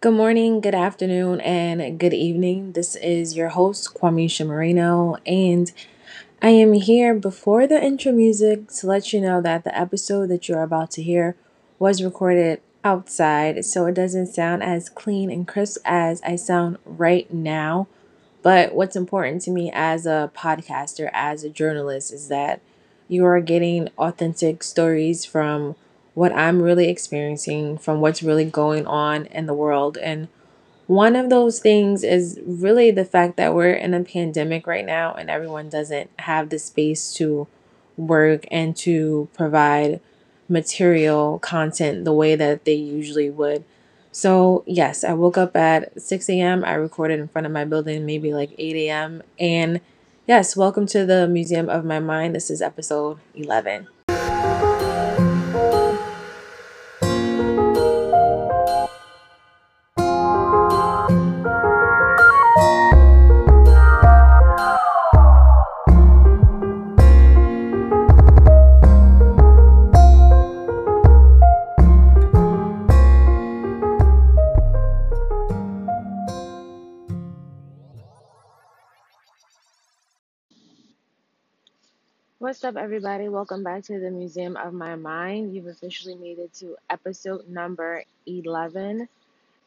Good morning, good afternoon, and good evening. This is your host, Quameisha Moreno, and I am here before the intro music to let you know that the episode that you're about to hear was recorded outside, so it doesn't sound as clean and crisp as I sound right now. But what's important to me as a podcaster, as a journalist, is that you are getting authentic stories from what I'm really experiencing, from what's really going on in the world. And one of those things is really the fact that we're in a pandemic right now and everyone doesn't have the space to work and to provide material content the way that they usually would. So, yes, I woke up at 6 a.m. I recorded in front of my building maybe like 8 a.m. And yes, welcome to the Museum of My Mind. This is episode 11. What's up, everybody? Welcome back to the Museum of My Mind. You've officially made it to episode number 11.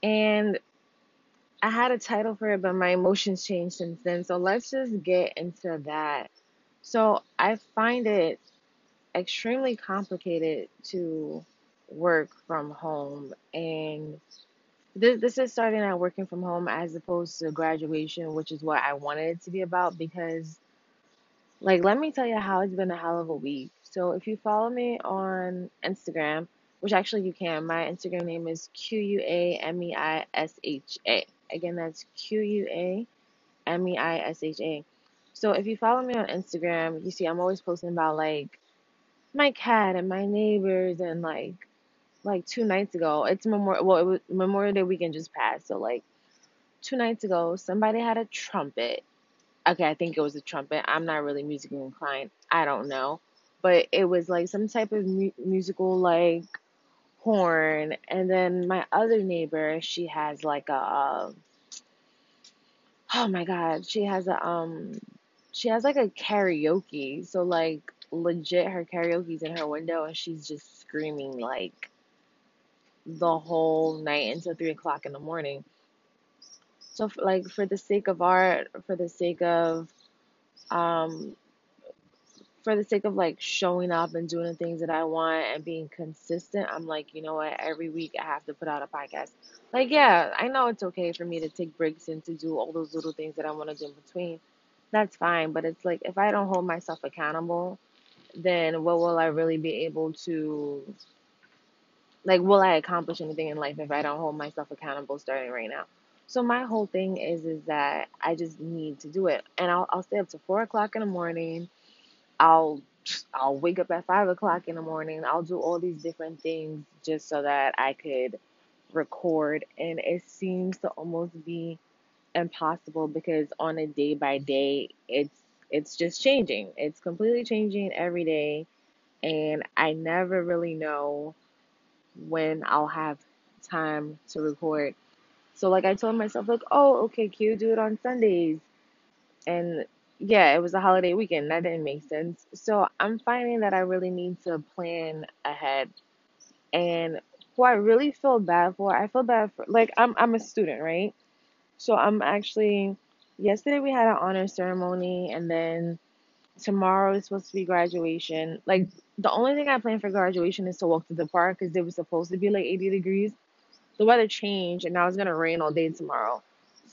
And I had a title for it, but my emotions changed since then. So let's just get into that. So I find it extremely complicated to work from home. And this, this is starting out working from home as opposed to graduation, which is what I wanted it to be about because like, let me tell you how it's been a hell of a week. So, if you follow me on Instagram, which actually you can, my Instagram name is Q U A M E I S H A. Again, that's Q U A M E I S H A. So, if you follow me on Instagram, you see I'm always posting about like my cat and my neighbors and like like two nights ago, it's Memorial well, it was Memorial Day weekend just passed. So like two nights ago, somebody had a trumpet okay, I think it was a trumpet. I'm not really musically inclined. I don't know. But it was like some type of mu- musical like horn. And then my other neighbor, she has like a uh, oh my god, she has a um she has like a karaoke. So like legit her karaoke's in her window and she's just screaming like the whole night until three o'clock in the morning. So like for the sake of art, for the sake of um for the sake of like showing up and doing the things that I want and being consistent, I'm like, you know what, every week I have to put out a podcast. Like, yeah, I know it's okay for me to take breaks and to do all those little things that I want to do in between. That's fine. But it's like, if I don't hold myself accountable, then what will I really be able to, like, will I accomplish anything in life if I don't hold myself accountable starting right now? So my whole thing is is that I just need to do it, and I'll I'll stay up to four o'clock in the morning I'll I'll wake up at five o'clock in the morning. I'll do all these different things just so that I could record. And it seems to almost be impossible because on a day by day, it's it's just changing. It's completely changing every day, and I never really know when I'll have time to record. So like I told myself like, oh, okay, Q, do it on Sundays. And yeah, it was a holiday weekend. That didn't make sense. So I'm finding that I really need to plan ahead. And who I really feel bad for, I feel bad for like I'm I'm a student, right? So I'm actually yesterday we had an honor ceremony and then tomorrow is supposed to be graduation. Like the only thing I plan for graduation is to walk to the park because it was supposed to be like 80 degrees. The weather changed and now it's gonna rain all day tomorrow.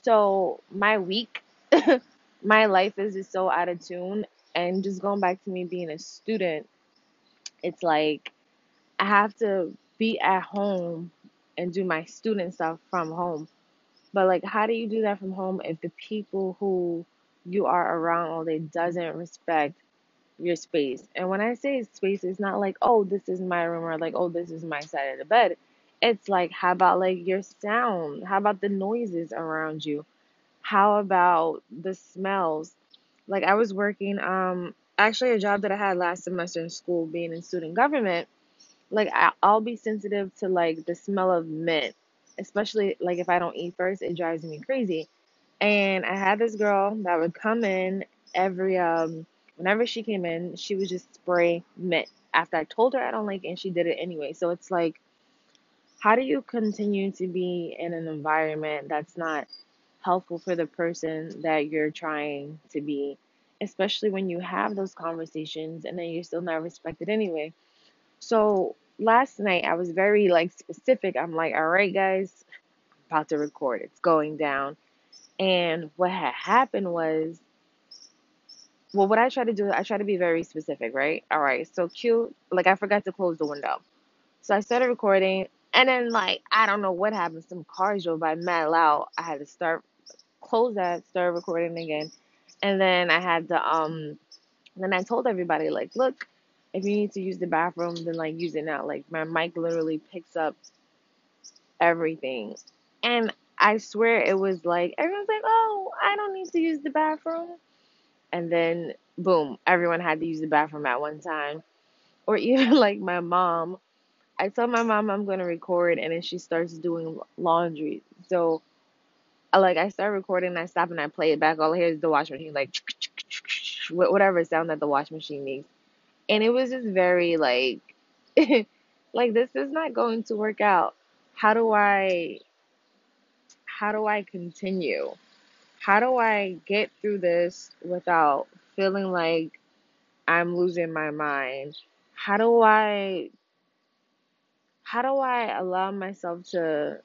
So my week my life is just so out of tune. And just going back to me being a student, it's like I have to be at home and do my student stuff from home. But like, how do you do that from home if the people who you are around all day doesn't respect your space? And when I say space, it's not like, oh, this is my room or like, oh, this is my side of the bed. It's like, how about like your sound? How about the noises around you? How about the smells? Like I was working um actually a job that I had last semester in school being in student government. Like I'll be sensitive to like the smell of mint. especially like if I don't eat first, it drives me crazy. And I had this girl that would come in every um whenever she came in, she would just spray mint after I told her I don't like it and she did it anyway. So it's like how do you continue to be in an environment that's not helpful for the person that you're trying to be, especially when you have those conversations and then you're still not respected anyway. So last night I was very like specific. I'm like, all right, guys, about to record. It's going down. And what had happened was, well, what I try to do, I try to be very specific, right? All right. So cute. Like I forgot to close the window. So I started recording, and then like I don't know what happened. Some cars drove by mad loud. I had to start close that, start recording again, and then I had to um. Then I told everybody like, look, if you need to use the bathroom, then like use it now. Like my mic literally picks up everything, and I swear it was like everyone's like, oh, I don't need to use the bathroom, and then boom, everyone had to use the bathroom at one time. Or even like my mom I tell my mom I'm gonna record, and then she starts doing laundry. So, like I start recording, and I stop and I play it back. All I hear is the wash machine, like whatever sound that the wash machine makes, and it was just very like, like this is not going to work out. How do I? How do I continue? How do I get through this without feeling like I'm losing my mind? How do I? How do I allow myself to?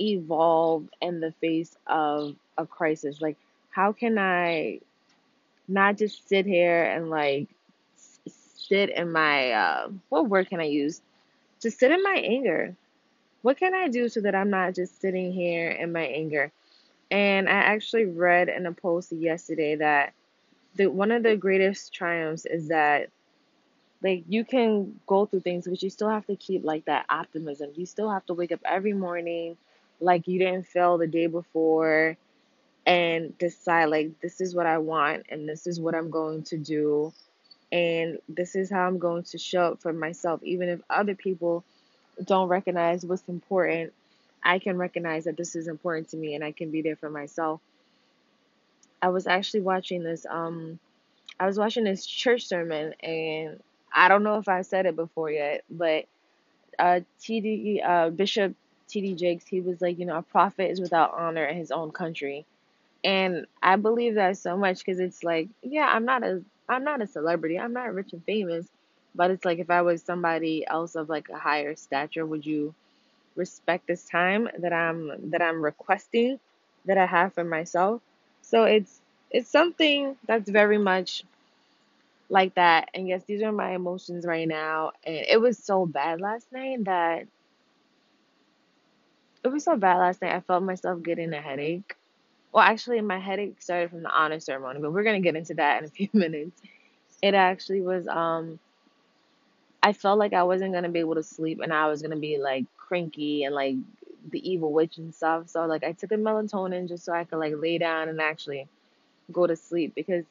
evolve in the face of a crisis? Like, how can I not just sit here and like sit in my uh, what word can I use? Just sit in my anger. What can I do so that I'm not just sitting here in my anger? And I actually read in a post yesterday that the one of the greatest triumphs is that like you can go through things, but you still have to keep like that optimism. You still have to wake up every morning like you didn't fail the day before and decide like this is what I want and this is what I'm going to do and this is how I'm going to show up for myself even if other people don't recognize what's important I can recognize that this is important to me and I can be there for myself. I was actually watching this um I was watching this church sermon and I don't know if I said it before yet, but uh TD uh Bishop TD Jakes he was like, you know, a prophet is without honor in his own country And I believe that so much because it's like, yeah, I'm not a I'm not a celebrity. I'm not rich and famous, but it's like if I was somebody else of like a higher stature, would you respect this time that I'm that I'm requesting that I have for myself? So it's it's something that's very much like that. And yes, these are my emotions right now. And it was so bad last night that it was so bad last night. I felt myself getting a headache. Well, actually, my headache started from the honor ceremony, but we're gonna get into that in a few minutes. It actually was um I felt like I wasn't gonna be able to sleep and I was gonna be like cranky and like the evil witch and stuff. So like I took a melatonin just so I could like lay down and actually go to sleep because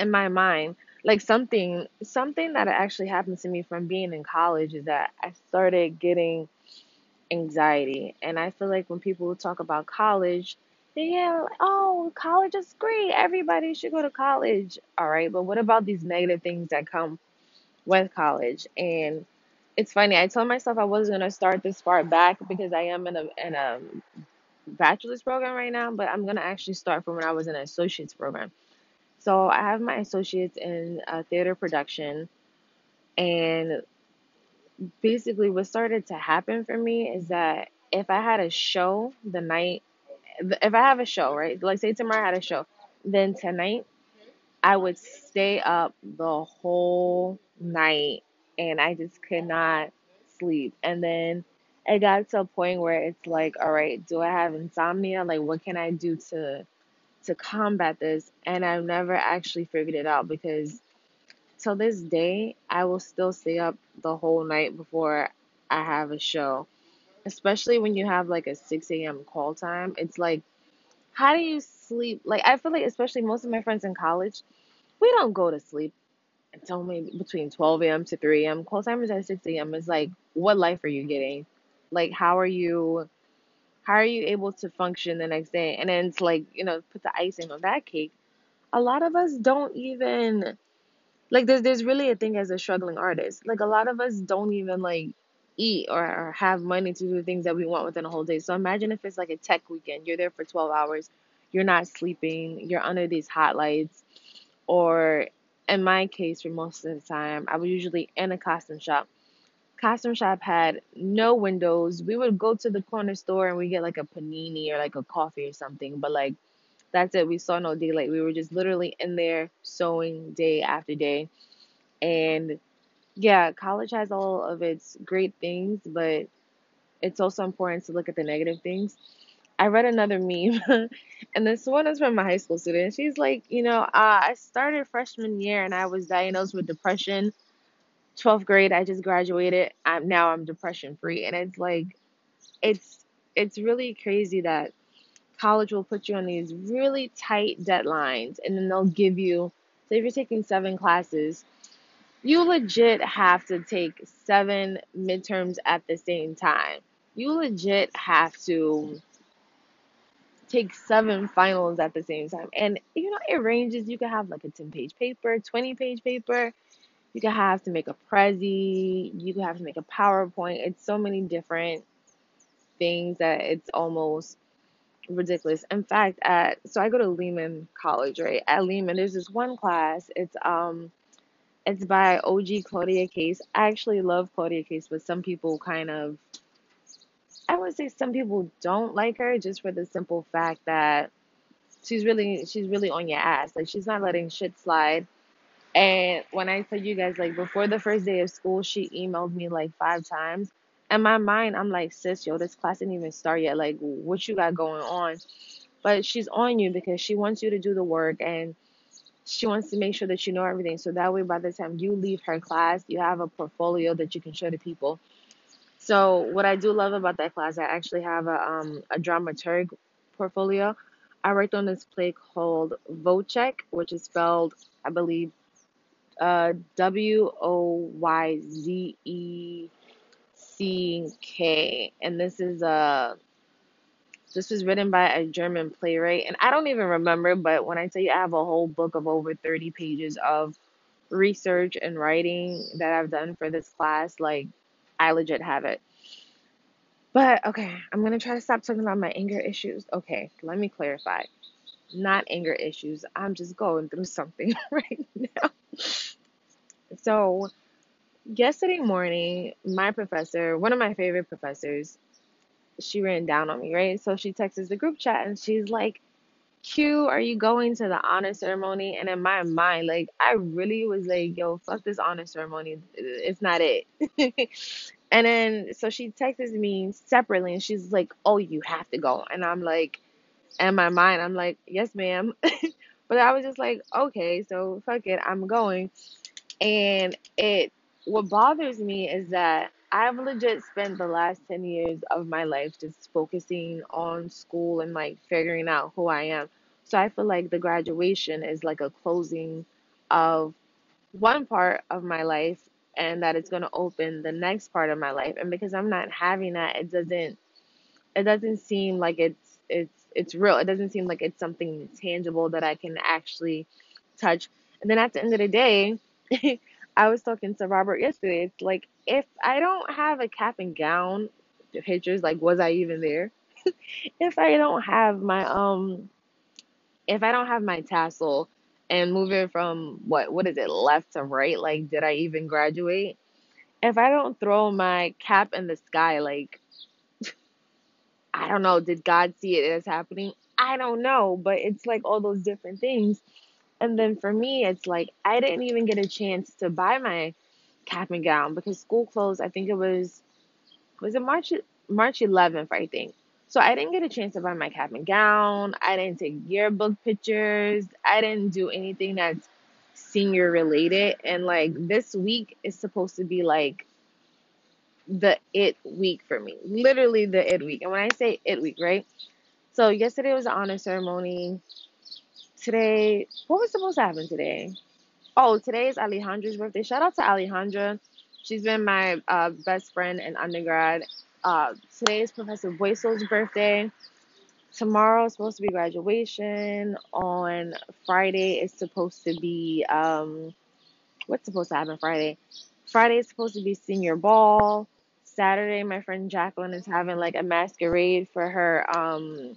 in my mind, like something something that actually happened to me from being in college is that I started getting anxiety. And I feel like when people talk about college, they yeah, like, oh, college is great. Everybody should go to college. All right, but what about these negative things that come with college. And it's funny, I told myself I wasn't gonna start this far back because I am in a in a bachelor's program right now, but I'm gonna actually start from when I was in an associate's program. So I have my associates in uh, theater production, and basically what started to happen for me is that if I had a show the night, if I have a show, right, like say tomorrow I had a show, then tonight I would stay up the whole night and I just could not sleep. And then it got to a point where it's like, all right, do I have insomnia? Like what can I do to to combat this? And I've never actually figured it out because till this day I will still stay up the whole night before I have a show. Especially when you have like a 6 a.m. call time. It's like, how do you sleep? Like I feel like especially most of my friends in college, we don't go to sleep until maybe between 12 a.m. to 3 a.m. Call time is at 6 a.m. It's like, what life are you getting? Like, how are you? How are you able to function the next day? And then it's like, you know, put the icing on that cake. A lot of us don't even like there's there's really a thing as a struggling artist. Like a lot of us don't even like eat or, or have money to do things that we want within a whole day. So imagine if it's like a tech weekend. You're there for 12 hours. You're not sleeping. You're under these hot lights. Or in my case, for most of the time, I was usually in a costume shop. Costume shop had no windows. We would go to the corner store and we get like a panini or like a coffee or something. But like that's it. We saw no daylight. We were just literally in there sewing day after day. And yeah, college has all of its great things, but it's also important to look at the negative things. I read another meme, and this one is from a high school student. She's like, you know, uh, I started freshman year and I was diagnosed with depression. 12th grade, I just graduated. I'm now I'm depression free, and it's like, it's it's really crazy that college will put you on these really tight deadlines, and then they'll give you. So if you're taking seven classes, you legit have to take seven midterms at the same time. You legit have to take seven finals at the same time. And you know, it ranges. You can have like a 10 page paper, 20 page paper. You can have to make a Prezi. You can have to make a PowerPoint. It's so many different things that it's almost ridiculous. In fact, at so I go to Lehman College, right? At Lehman, there's this one class. It's um it's by OG Claudia Case. I actually love Claudia Case, but some people kind of I would say some people don't like her just for the simple fact that she's really she's really on your ass. Like she's not letting shit slide. And when I tell you guys like before the first day of school, she emailed me like five times. In my mind, I'm like, sis, yo, this class didn't even start yet. Like, what you got going on? But she's on you because she wants you to do the work and she wants to make sure that you know everything. So that way, by the time you leave her class, you have a portfolio that you can show to people. So what I do love about that class, I actually have a um a dramaturg portfolio. I worked on this play called Woyzeck, which is spelled, I believe, uh, W O Y Z E C K, and this is a this was written by a German playwright, and I don't even remember, but when I tell you I have a whole book of over 30 pages of research and writing that I've done for this class, like I legit have it. But okay, I'm gonna try to stop talking about my anger issues. Okay, let me clarify. Not anger issues. I'm just going through something right now. So, yesterday morning, my professor, one of my favorite professors, she ran down on me, right? So she texts the group chat and she's like, Q, are you going to the honor ceremony? And in my mind, like, I really was like, yo, fuck this honor ceremony. It's not it. and then, so she texts me separately and she's like, oh, you have to go. And I'm like, in my mind, I'm like, yes, ma'am. but I was just like, okay, so fuck it, I'm going. And it, what bothers me is that I've legit spent the last 10 years of my life just focusing on school and like figuring out who I am. So I feel like the graduation is like a closing of one part of my life and that it's going to open the next part of my life. And because I'm not having that, it doesn't it doesn't seem like it's it's it's real. It doesn't seem like it's something tangible that I can actually touch. And then at the end of the day, I was talking to Robert yesterday. It's like if I don't have a cap and gown pictures, like was I even there? if I don't have my um if I don't have my tassel and moving from what what is it left to right, like did I even graduate? If I don't throw my cap in the sky, like I don't know, did God see it as happening? I don't know, but it's like all those different things. And then for me, it's like I didn't even get a chance to buy my cap and gown because school closed. I think it was was it March March 11th, I think. So I didn't get a chance to buy my cap and gown. I didn't take yearbook pictures. I didn't do anything that's senior related. And like this week is supposed to be like the it week for me. Literally the it week. And when I say it week, right? So yesterday was the honor ceremony. Today, what was supposed to happen today? Oh, today is Alejandra's birthday. Shout out to Alejandra. She's been my uh, best friend in undergrad. Uh, today is Professor Boyso's birthday. Tomorrow is supposed to be graduation. On Friday is supposed to be um, what's supposed to happen Friday? Friday is supposed to be senior ball. Saturday, my friend Jacqueline is having like a masquerade for her um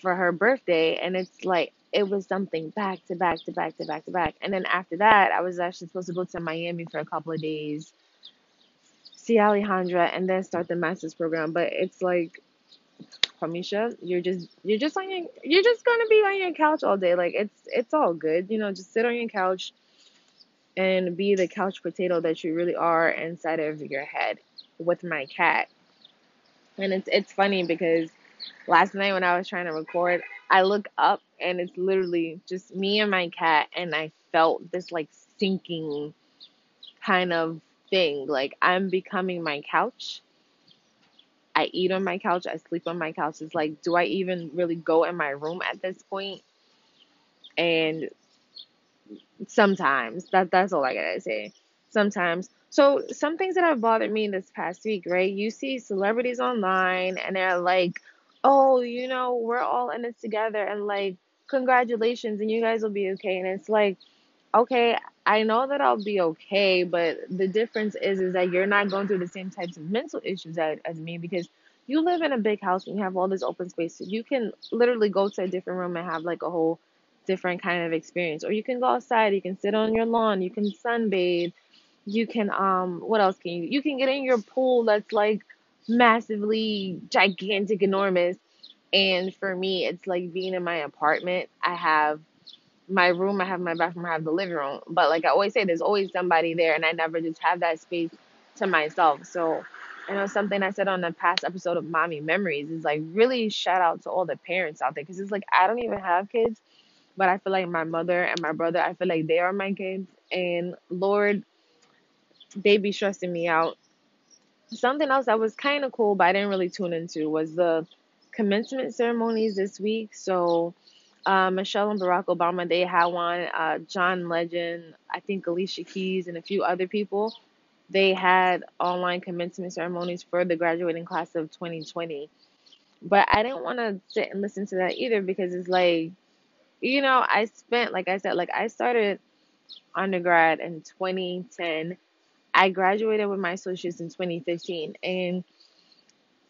for her birthday, and it's like it was something back to back to back to back to back. And then after that, I was actually supposed to go to Miami for a couple of days, see Alejandra, and then start the master's program. But it's like, Quameisha, you're just you're just on your you're just gonna be on your couch all day. Like it's it's all good, you know. Just sit on your couch and be the couch potato that you really are inside of your head with my cat. And it's it's funny because last night when I was trying to record, I look up and it's literally just me and my cat and I felt this like sinking kind of thing. Like I'm becoming my couch. I eat on my couch, I sleep on my couch. It's like, do I even really go in my room at this point? And sometimes that that's all I gotta say. Sometimes. So some things that have bothered me this past week, right? You see celebrities online and they're like, "Oh, you know, we're all in this together," and like, congratulations, and you guys will be okay. And it's like, okay, I know that I'll be okay, but the difference is is that you're not going through the same types of mental issues as, as me because you live in a big house and you have all this open space. So you can literally go to a different room and have like a whole different kind of experience. Or you can go outside, you can sit on your lawn, you can sunbathe, you can um what else can you you can get in your pool that's like massively gigantic enormous. And for me, it's like being in my apartment. I have my room, I have my bathroom, I have the living room. But like I always say, there's always somebody there, and I never just have that space to myself. So, you know something I said on the past episode of Mommy Memories is like really shout out to all the parents out there because it's like I don't even have kids, but I feel like my mother and my brother, I feel like they are my kids. And Lord, they be stressing me out. Something else that was kind of cool, but I didn't really tune into was the commencement ceremonies this week. So, uh, Michelle and Barack Obama, they had one. Uh, John Legend, I think Alicia Keys, and a few other people. They had online commencement ceremonies for the graduating class of 2020. But I didn't want to sit and listen to that either because it's like, you know, I spent, like I said, like I started undergrad in 2010. I graduated with my associates in 2015. And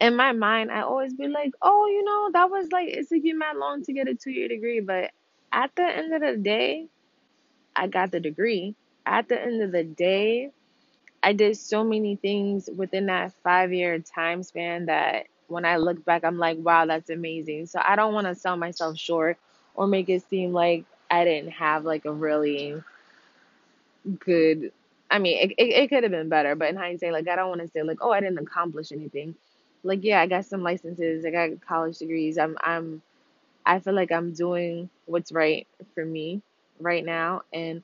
in my mind, I always be like, oh, you know, that was like, it took you mad long to get a two year degree. But at the end of the day, I got the degree. At the end of the day, I did so many things within that five year time span that when I look back, I'm like, wow, that's amazing. So I don't want to sell myself short or make it seem like I didn't have like a really good. I mean, it, it, it could have been better, but in hindsight, like, I don't want to say, like, oh, I didn't accomplish anything. Like, yeah, I got some licenses, I got college degrees. I'm, I'm, I feel like I'm doing what's right for me right now. And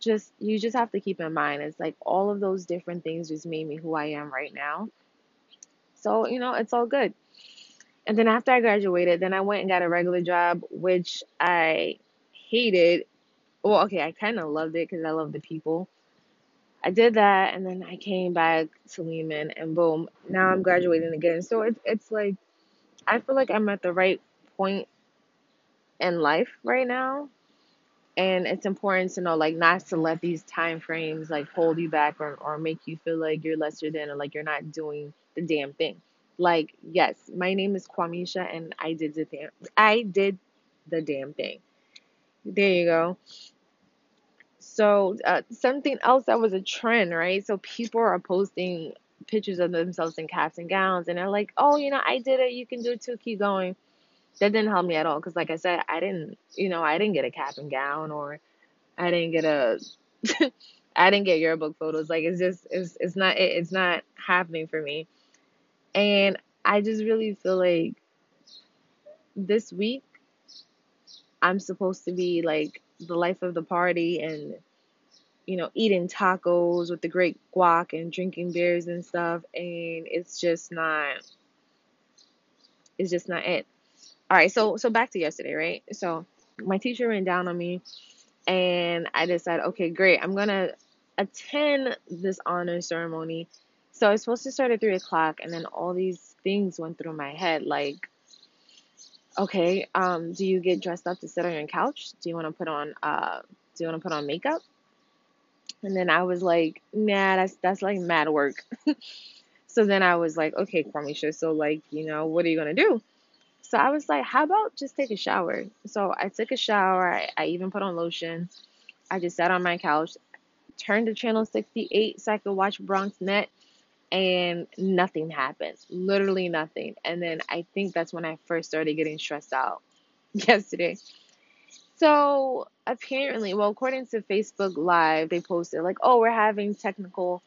just you just have to keep in mind it's like all of those different things just made me who I am right now. So, you know, it's all good. And then after I graduated, then I went and got a regular job, which I hated. Well, okay, I kind of loved it because I love the people. I did that, and then I came back to Lehman, and boom, now I'm graduating again. So it's it's like I feel like I'm at the right point in life right now. And it's important to know like not to let these time frames like hold you back or, or make you feel like you're lesser than or like you're not doing the damn thing. Like yes my name is Quameisha and i did the damn i did the damn thing. There you go so uh, something else that was a trend right? So people are posting pictures of themselves in caps and gowns and they're like oh you know i did it. You can do it too. Keep going. That didn't help me at all because like i said i didn't you know i didn't get a cap and gown or i didn't get a i didn't get yearbook photos. Like it's just it's, it's not it, it's not happening for me. And i just really feel like this week i'm supposed to be like the life of the party and you know eating tacos with the great guac and drinking beers and stuff and it's just not it's just not it all right, so so back to yesterday, right? So my teacher ran down on me and I decided, okay, great. I'm to attend this honor ceremony So I was supposed to start at three o'clock, and then all these things went through my head, like, okay, um, do you get dressed up to sit on your couch? Do you want to put on, uh, do you want to put on makeup? And then I was like, nah, that's that's like mad work. so then I was like, okay, Quameisha, so like, you know, what are you gonna do? So I was like, how about just take a shower? So I took a shower. I, I even put on lotion. I just sat on my couch, turned to channel 68 so I could watch Bronx Net, and nothing happened. Literally nothing. And then I think that's when I first started getting stressed out yesterday. So apparently, well, according to Facebook Live, they posted like, oh, we're having technical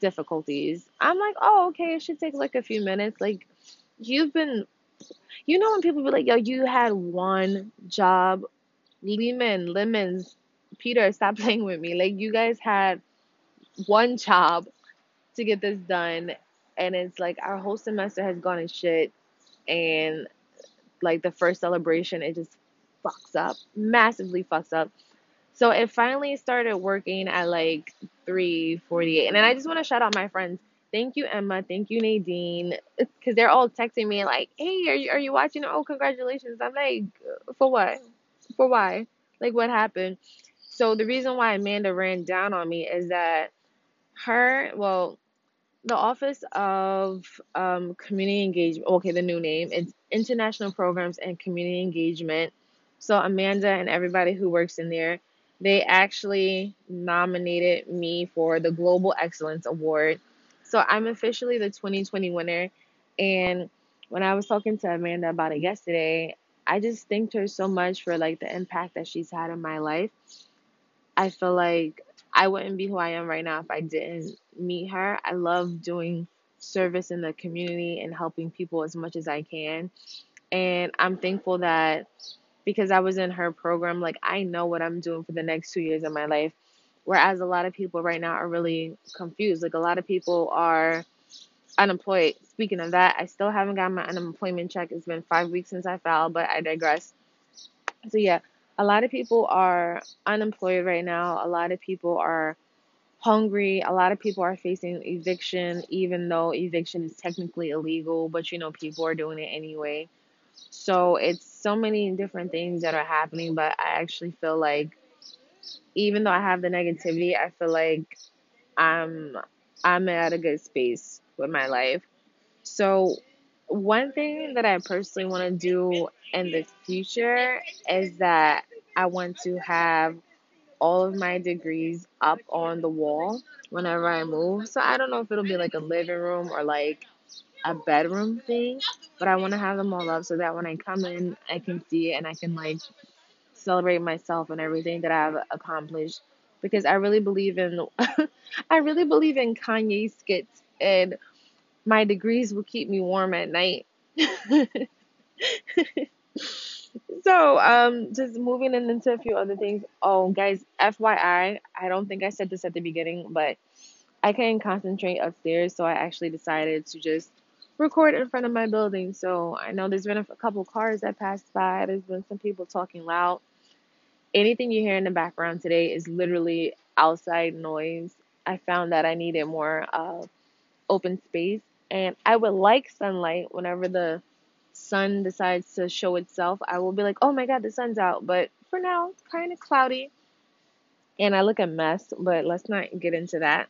difficulties. I'm like, oh, okay, it should take like a few minutes. Like, you've been, you know, when people be like, yo, you had one job, Lehman, Lemons, Peter, stop playing with me. Like, you guys had one job to get this done, and it's like our whole semester has gone in shit, and like the first celebration, it just fucks up, massively fucks up. So it finally started working at like 3:48, and then I just want to shout out my friends. Thank you, Emma. Thank you, Nadine, because they're all texting me like, "Hey, are you are you watching? Oh, congratulations!" I'm like, "For what? For why? Like, what happened?" So the reason why Amanda ran down on me is that her, well, the Office of um, Community Engagement, okay, the new name, it's International Programs and Community Engagement. So Amanda and everybody who works in there, they actually nominated me for the Global Excellence Award. So I'm officially the 2020 winner. And when I was talking to Amanda about it yesterday, I just thanked her so much for like the impact that she's had in my life. I feel like I wouldn't be who I am right now if I didn't meet her. I love doing service in the community and helping people as much as I can. And I'm thankful that because I was in her program, like I know what I'm doing for the next two years of my life. Whereas a lot of people right now are really confused. Like a lot of people are unemployed. Speaking of that, I still haven't gotten my unemployment check. It's been five weeks since I filed, but I digress. So yeah, a lot of people are unemployed right now. A lot of people are hungry. A lot of people are facing eviction, even though eviction is technically illegal, but you know, people are doing it anyway. So it's so many different things that are happening, but I actually feel like even though I have the negativity, I feel like I'm I'm at a good space with my life. So one thing that I personally want to do in the future is that I want to have all of my degrees up on the wall whenever I move. So I don't know if it'll be like a living room or like a bedroom thing, but I want to have them all up so that when I come in, I can see it and I can like celebrate myself and everything that I've accomplished because I really believe in I really believe in Kanye skits and my degrees will keep me warm at night. so, um, just moving into a few other things. Oh, guys, FYI, I don't think I said this at the beginning, but I couldn't concentrate upstairs, so I actually decided to just record in front of my building. So I know there's been a couple cars that passed by. There's been some people talking loud. Anything you hear in the background today is literally outside noise. I found that I needed more uh, open space, and I would like sunlight whenever the sun decides to show itself, I will be like, oh my god, the sun's out. But for now, it's kind of cloudy and I look a mess, but let's not get into that.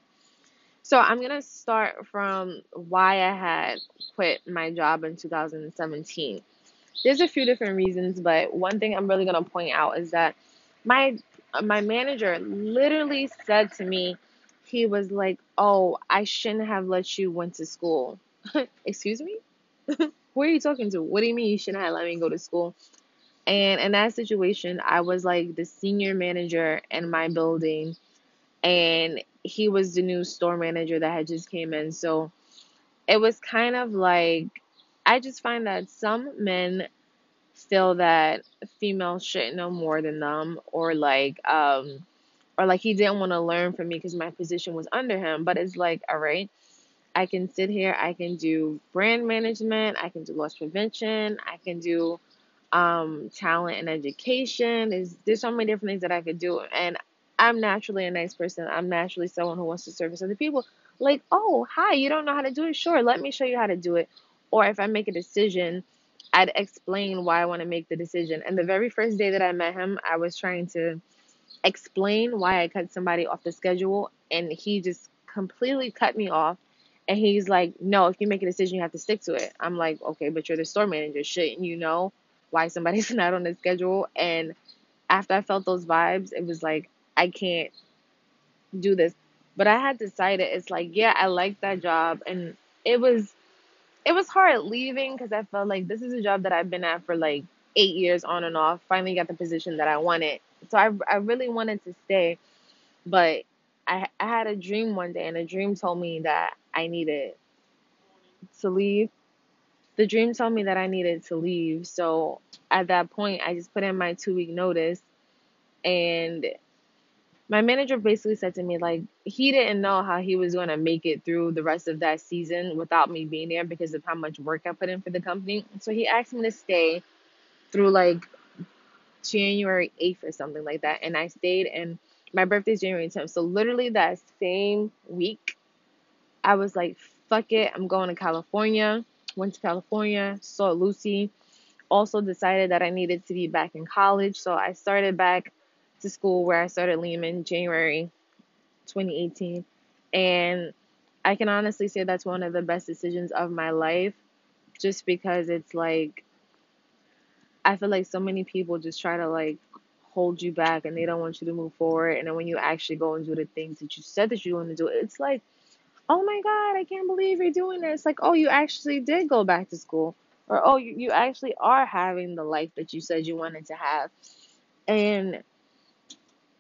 So I'm going to start from why I had quit my job in 2017. There's a few different reasons, but one thing I'm really going to point out is that my my manager literally said to me, he was like, "Oh, I shouldn't have let you went to school." Excuse me? Who are you talking to? What do you mean you shouldn't have let me go to school? And in that situation, I was like the senior manager in my building, and he was the new store manager that had just came in. So it was kind of like I just find that some men feel that females shouldn't know more than them, or like um, or like he didn't want to learn from me because my position was under him. But it's like, all right, I can sit here, I can do brand management, I can do loss prevention, I can do um, talent and education. There's, there's so many different things that I could do. And I'm naturally a nice person. I'm naturally someone who wants to service other people. Like, oh, hi, you don't know how to do it? Sure, let me show you how to do it. Or if I make a decision, I'd explain why I want to make the decision. And the very first day that I met him, I was trying to explain why I cut somebody off the schedule, and he just completely cut me off. And he's like, No, if you make a decision, you have to stick to it. I'm like, Okay, but you're the store manager. Shouldn't you know why somebody's not on the schedule? And after I felt those vibes, it was like, I can't do this. But I had decided it's like, yeah, I like that job. And it was it was hard leaving because I felt like this is a job that I've been at for like eight years on and off. Finally got the position that I wanted. So I I really wanted to stay, but I I had a dream one day and a dream told me that I needed to leave. The dream told me that I needed to leave. So at that point I just put in my two week notice and my manager basically said to me like he didn't know how he was going to make it through the rest of that season without me being there because of how much work I put in for the company. So he asked me to stay through like January 8th or something like that and I stayed and my birthday's January 10th. So literally that same week I was like fuck it, I'm going to California. Went to California, saw Lucy. Also decided that I needed to be back in college, so I started back to school where I started Lehman in January 2018. And I can honestly say that's one of the best decisions of my life just because it's like I feel like so many people just try to like hold you back and they don't want you to move forward. And then when you actually go and do the things that you said that you want to do it's like oh my god I can't believe you're doing this. Like oh you actually did go back to school. Or oh you, you actually are having the life that you said you wanted to have. And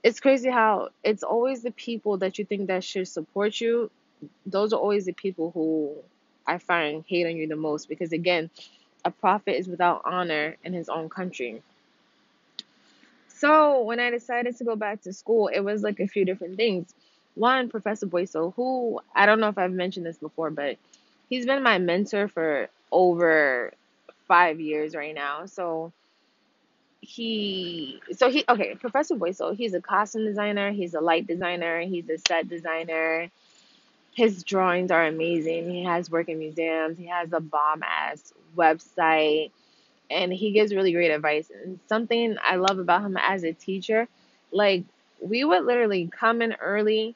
it's crazy how it's always the people that you think that should support you those are always the people who I find hate on you the most because again, a prophet is without honor in his own country. So when I decided to go back to school, it was like a few different things. One, Professor Boyso, who I don't know if I've mentioned this before, but he's been my mentor for over five years right now. So he so he okay, Professor Boyso, he's a costume designer, he's a light designer, he's a set designer, his drawings are amazing. He has work in museums. He has a bomb ass website and he gives really great advice. And something I love about him as a teacher, like we would literally come in early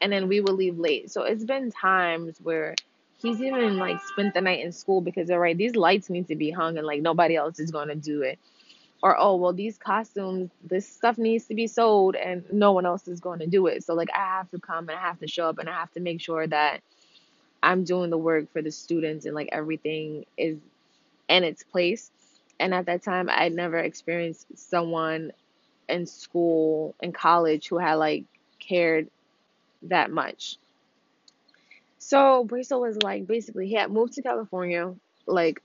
and then we would leave late. So it's been times where he's even like spent the night in school because all right, these lights need to be hung and like nobody else is gonna do it or oh well these costumes this stuff needs to be sold and no one else is going to do it. So like i have to come and i have to show up and i have to make sure that i'm doing the work for the students and like everything is in its place. And at that time i'd never experienced someone in school in college who had like cared that much. So Bristol was like basically he had moved to California like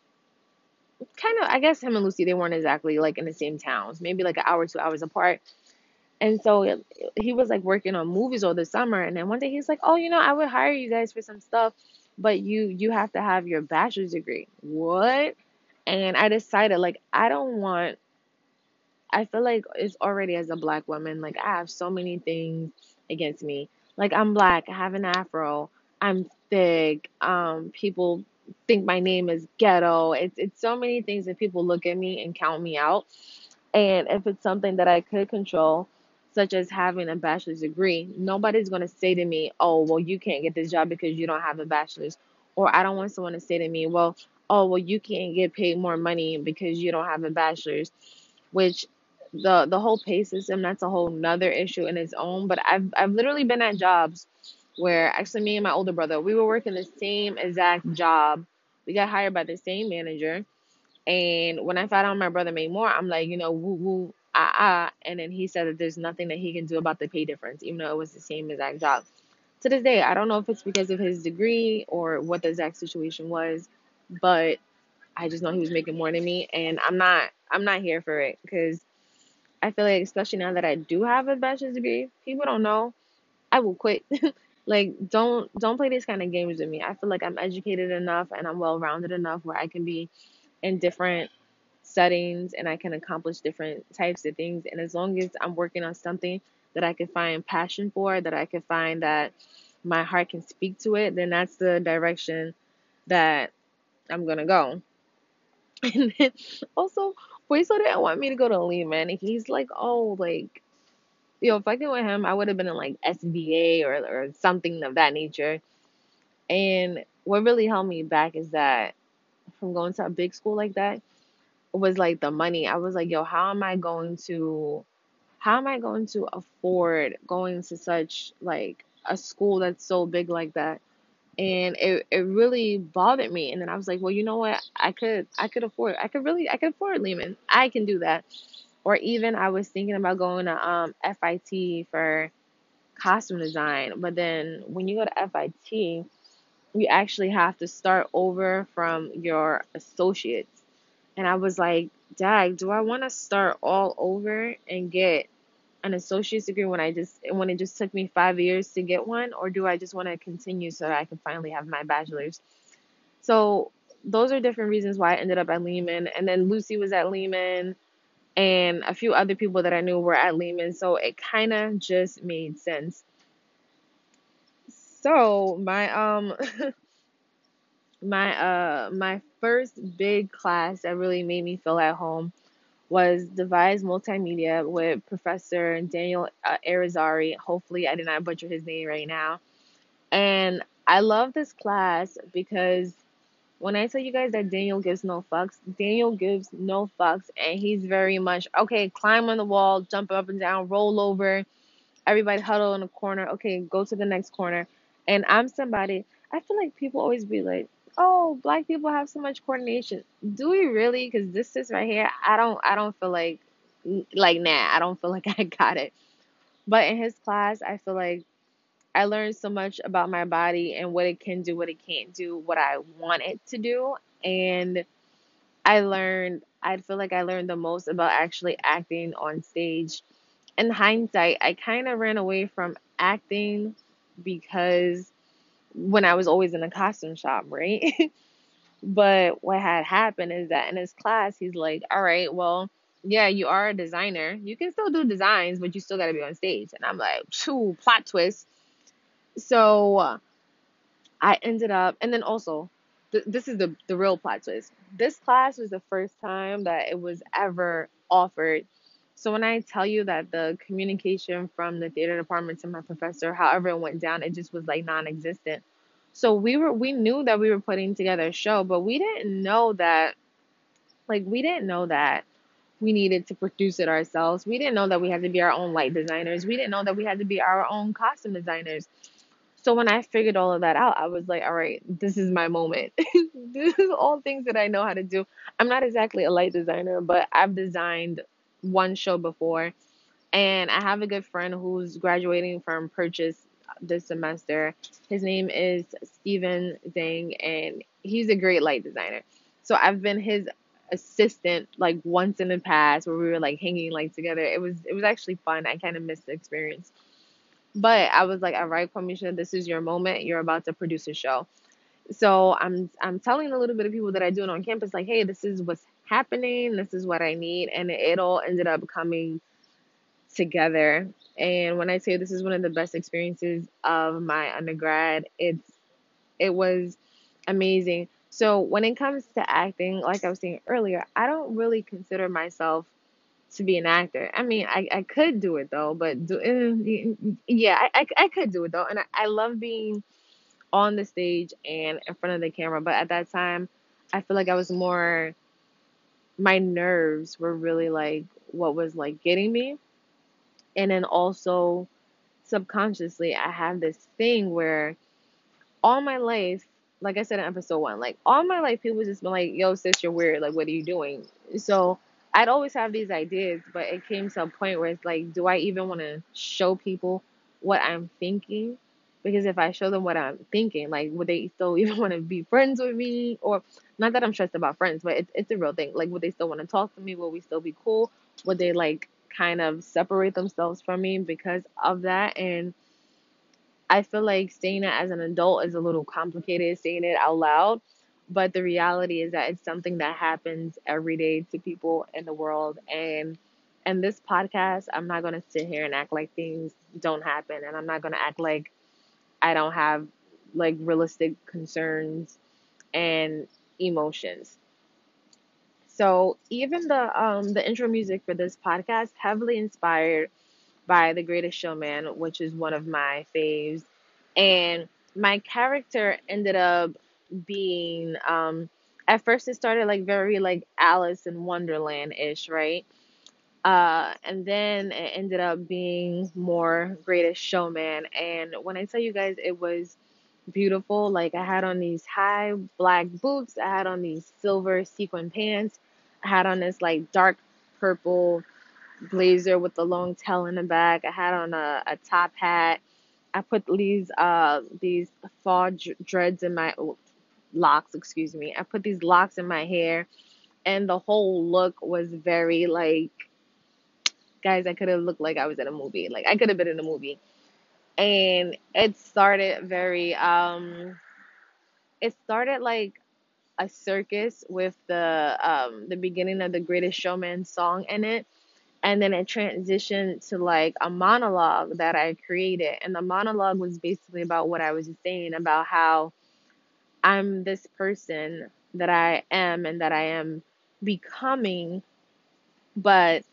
kind of I guess him and Lucy they weren't exactly like in the same towns, maybe like an hour, two hours apart. And so he was like working on movies all the summer, and then one day he's like, "Oh, you know, I would hire you guys for some stuff, but you you have to have your bachelor's degree." What? And I decided like I don't want. I feel like it's already as a black woman, like I have so many things against me. Like I'm black, I have an afro, I'm thick. Um, people think my name is ghetto. It's it's so many things that people look at me and count me out. And if it's something that I could control, such as having a bachelor's degree, nobody's going to say to me, oh, well, you can't get this job because you don't have a bachelor's. Or I don't want someone to say to me, well, oh, well, you can't get paid more money because you don't have a bachelor's, which the the whole pay system that's a whole nother issue in its own but i've i've literally been at jobs where actually me and my older brother we were working the same exact job we got hired by the same manager and when I found out my brother made more, I'm like, you know, woo woo ah ah. And then he said that there's nothing that he can do about the pay difference, even though it was the same exact job. To this day, I don't know if it's because of his degree or what the exact situation was, but I just know he was making more than me, and I'm not I'm not here for it because I feel like especially now that I do have a bachelor's degree, people don't know. I will quit. like don't don't play these kind of games with me. I feel like I'm educated enough and I'm well rounded enough where I can be in different settings and I can accomplish different types of things. And as long as I'm working on something that I can find passion for, that I can find that my heart can speak to it, then that's the direction that I'm gonna go. And then also, Boyso didn't want me to go to Lehman. He's like, oh, like, yo, if I with him, I would have been in like SVA or or something of that nature. And what really held me back is that from going to a big school like that was like the money. I was like, yo, how am I going to how am I going to afford going to such like a school that's so big like that? And it, it really bothered me. And then I was like, well, you know what? I could I could afford I could really I could afford Lehman. I can do that. Or even I was thinking about going to um FIT for costume design. But then when you go to FIT, you actually have to start over from your associates. And I was like, Dag, do I want to start all over and get an associate's degree when I just when it just took me five years to get one, or do I just want to continue so that I can finally have my bachelor's? So those are different reasons why I ended up at Lehman. And then Lucy was at Lehman, and a few other people that I knew were at Lehman. So it kind of just made sense. So my um my uh my first big class that really made me feel at home was devised multimedia with Professor Daniel uh, Arizari. Hopefully, I did not butcher his name right now. And I love this class because when I tell you guys that Daniel gives no fucks, Daniel gives no fucks, and he's very much okay. Climb on the wall, jump up and down, roll over. Everybody huddle in a corner. Okay, go to the next corner. And I'm somebody. I feel like people always be like, oh, black people have so much coordination. Do we really? Because this is right here. I don't. I don't feel like like nah. I don't feel like I got it. But in his class, I feel like I learned so much about my body and what it can do, what it can't do, what I want it to do, and I learned. I feel like I learned the most about actually acting on stage. In hindsight, I kind of ran away from acting because when I was always in a costume shop, right? but what had happened is that in his class, he's like, all right, well, yeah, you are a designer. You can still do designs, but you still got to be on stage. And I'm like, phew, plot twist. So I ended up, and then also, th- this is the, the real plot twist. This class was the first time that it was ever offered. So when I tell you that the communication from the theater department to my professor, however it went down, it just was like non-existent. So we were we knew that we were putting together a show, but we didn't know that like we didn't know that we needed to produce it ourselves. We didn't know that we had to be our own light designers. We didn't know that we had to be our own costume designers. So when I figured all of that out, I was like, all right, this is my moment. this is all things that I know how to do. I'm not exactly a light designer, but I've designed one show before. And I have a good friend who's graduating from Purchase this semester. His name is Steven Zhang, and he's a great light designer. So I've been his assistant like once in the past where we were like hanging like together. It was it was actually fun. I kind of missed the experience. But I was like, all right, Quameisha, this is your moment. You're about to produce a show. So I'm I'm telling a little bit of people that I do it on campus, like, hey, this is what's happening, this is what I need, and it all ended up coming together. And when I say this is one of the best experiences of my undergrad, it's it was amazing. So when it comes to acting, like I was saying earlier, I don't really consider myself to be an actor. I mean, I, I could do it though, but do, uh, yeah, I, I, I could do it though. And I, I love being on the stage and in front of the camera. But at that time, I feel like I was more, my nerves were really like what was like getting me. And then also subconsciously, I have this thing where all my life, like I said in episode one, like all my life, people just been like, yo, sis, you're weird. Like, what are you doing? So I'd always have these ideas, but it came to a point where it's like, do I even want to show people what I'm thinking? Because if I show them what I'm thinking, like, would they still even want to be friends with me? Or not that I'm stressed about friends, but it's it's a real thing. Like, would they still want to talk to me? Will we still be cool? Would they like kind of separate themselves from me because of that? And I feel like saying it as an adult is a little complicated, saying it out loud but the reality is that it's something that happens every day to people in the world and and this podcast i'm not going to sit here and act like things don't happen and i'm not going to act like I don't have like realistic concerns and emotions. So even the um the intro music for this podcast heavily inspired by The Greatest Showman, which is one of my faves. And my character ended up being um at first it started like very like Alice in Wonderland ish, right? Uh, and then it ended up being more Greatest Showman. And when I tell you guys, it was beautiful. Like I had on these high black boots, I had on these silver sequin pants, I had on this like dark purple blazer with the long tail in the back. I had on a, a top hat. I put these uh these fall dreads in my locks, excuse me. I put these locks in my hair, and the whole look was very like, guys, I could have looked like I was in a movie. Like I could have been in a movie, and it started very um, it started like a circus with the um the beginning of the Greatest Showman song in it and then it transitioned to like a monologue that I created. And the monologue was basically about what I was saying about how I'm this person that I am and that I am becoming, but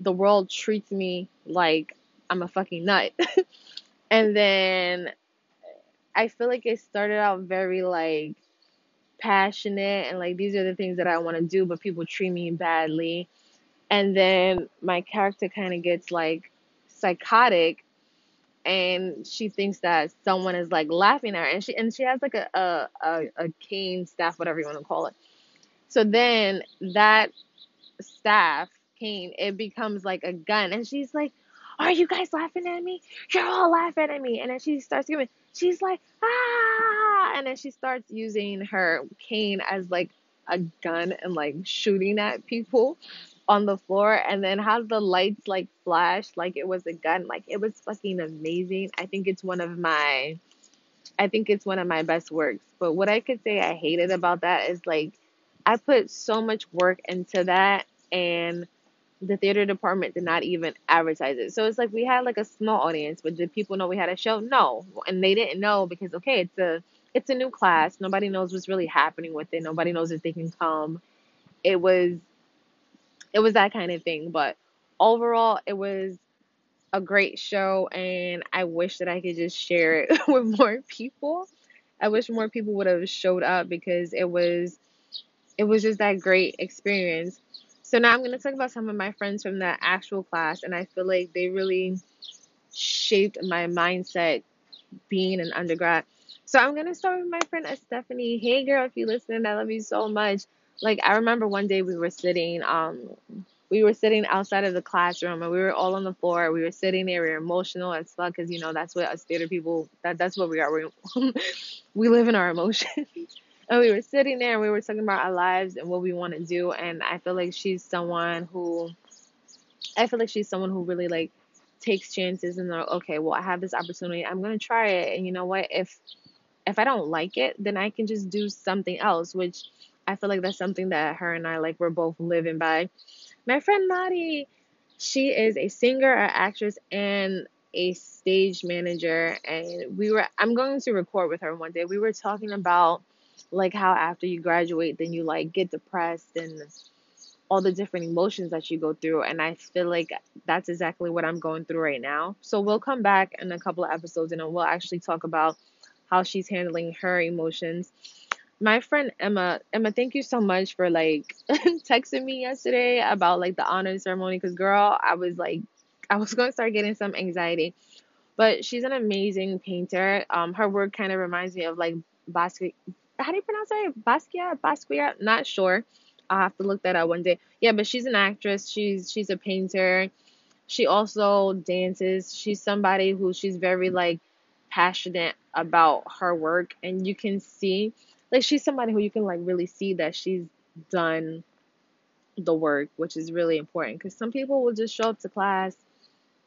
the world treats me like I'm a fucking nut. and then I feel like it started out very like passionate and like these are the things that I want to do, but people treat me badly and then my character kind of gets like psychotic and she thinks that someone is like laughing at her and she and she has like a a, a, a cane staff whatever you want to call it. So then that staff cane it becomes like a gun and she's like are you guys laughing at me? You're all laughing at me. And then she starts screaming she's like ah! And then she starts using her cane as like a gun and like shooting at people on the floor and then how the lights like flash like it was a gun like it was fucking amazing. I think it's one of my i think it's one of my best works. But what i could say i hated about that is like i put so much work into that and the theater department did not even advertise it. So it's like we had like a small audience but did people know we had a show? No. And they didn't know because okay it's a it's a new class. Nobody knows what's really happening with it. Nobody knows if they can come. It was it was that kind of thing. But overall, it was a great show, and I wish that I could just share it with more people. I wish more people would have showed up because it was it was just that great experience. So now I'm going to talk about some of my friends from the actual class and I feel like they really shaped my mindset being an undergrad. So I'm going to start with my friend Stephanie. Hey girl, if you listen, I love you so much like I remember one day we were sitting um we were sitting outside of the classroom and we were all on the floor. We were sitting there. We were emotional as fuck because you know that's what us theater people that that's what we are. We we live in our emotions. and we were sitting there and we were talking about our lives and what we want to do. And I feel like she's someone who I feel like she's someone who really like takes chances and like, okay, well I have this opportunity. I'm gonna try it. And you know what? If if I don't like it, then I can just do something else, which I feel like that's something that her and I like we're both living by. My friend Madi, she is a singer, an actress, and a stage manager. And we were I'm going to record with her one day. We were talking about like how after you graduate then you like get depressed and all the different emotions that you go through and i feel like that's exactly what i'm going through right now so we'll come back in a couple of episodes and we'll actually talk about how she's handling her emotions my friend Emma, Emma, thank you so much for like texting me yesterday about like the honor ceremony. Cause girl, I was like, I was gonna start getting some anxiety. But she's an amazing painter. Um, her work kind of reminds me of like Basquiat. How do you pronounce it? Basquiat, Basquiat. Not sure. I'll have to look that up one day. Yeah, but she's an actress. She's she's a painter. She also dances. She's somebody who she's very like passionate about her work, and you can see like she's somebody who you can like really see that she's done the work, which is really important because some people will just show up to class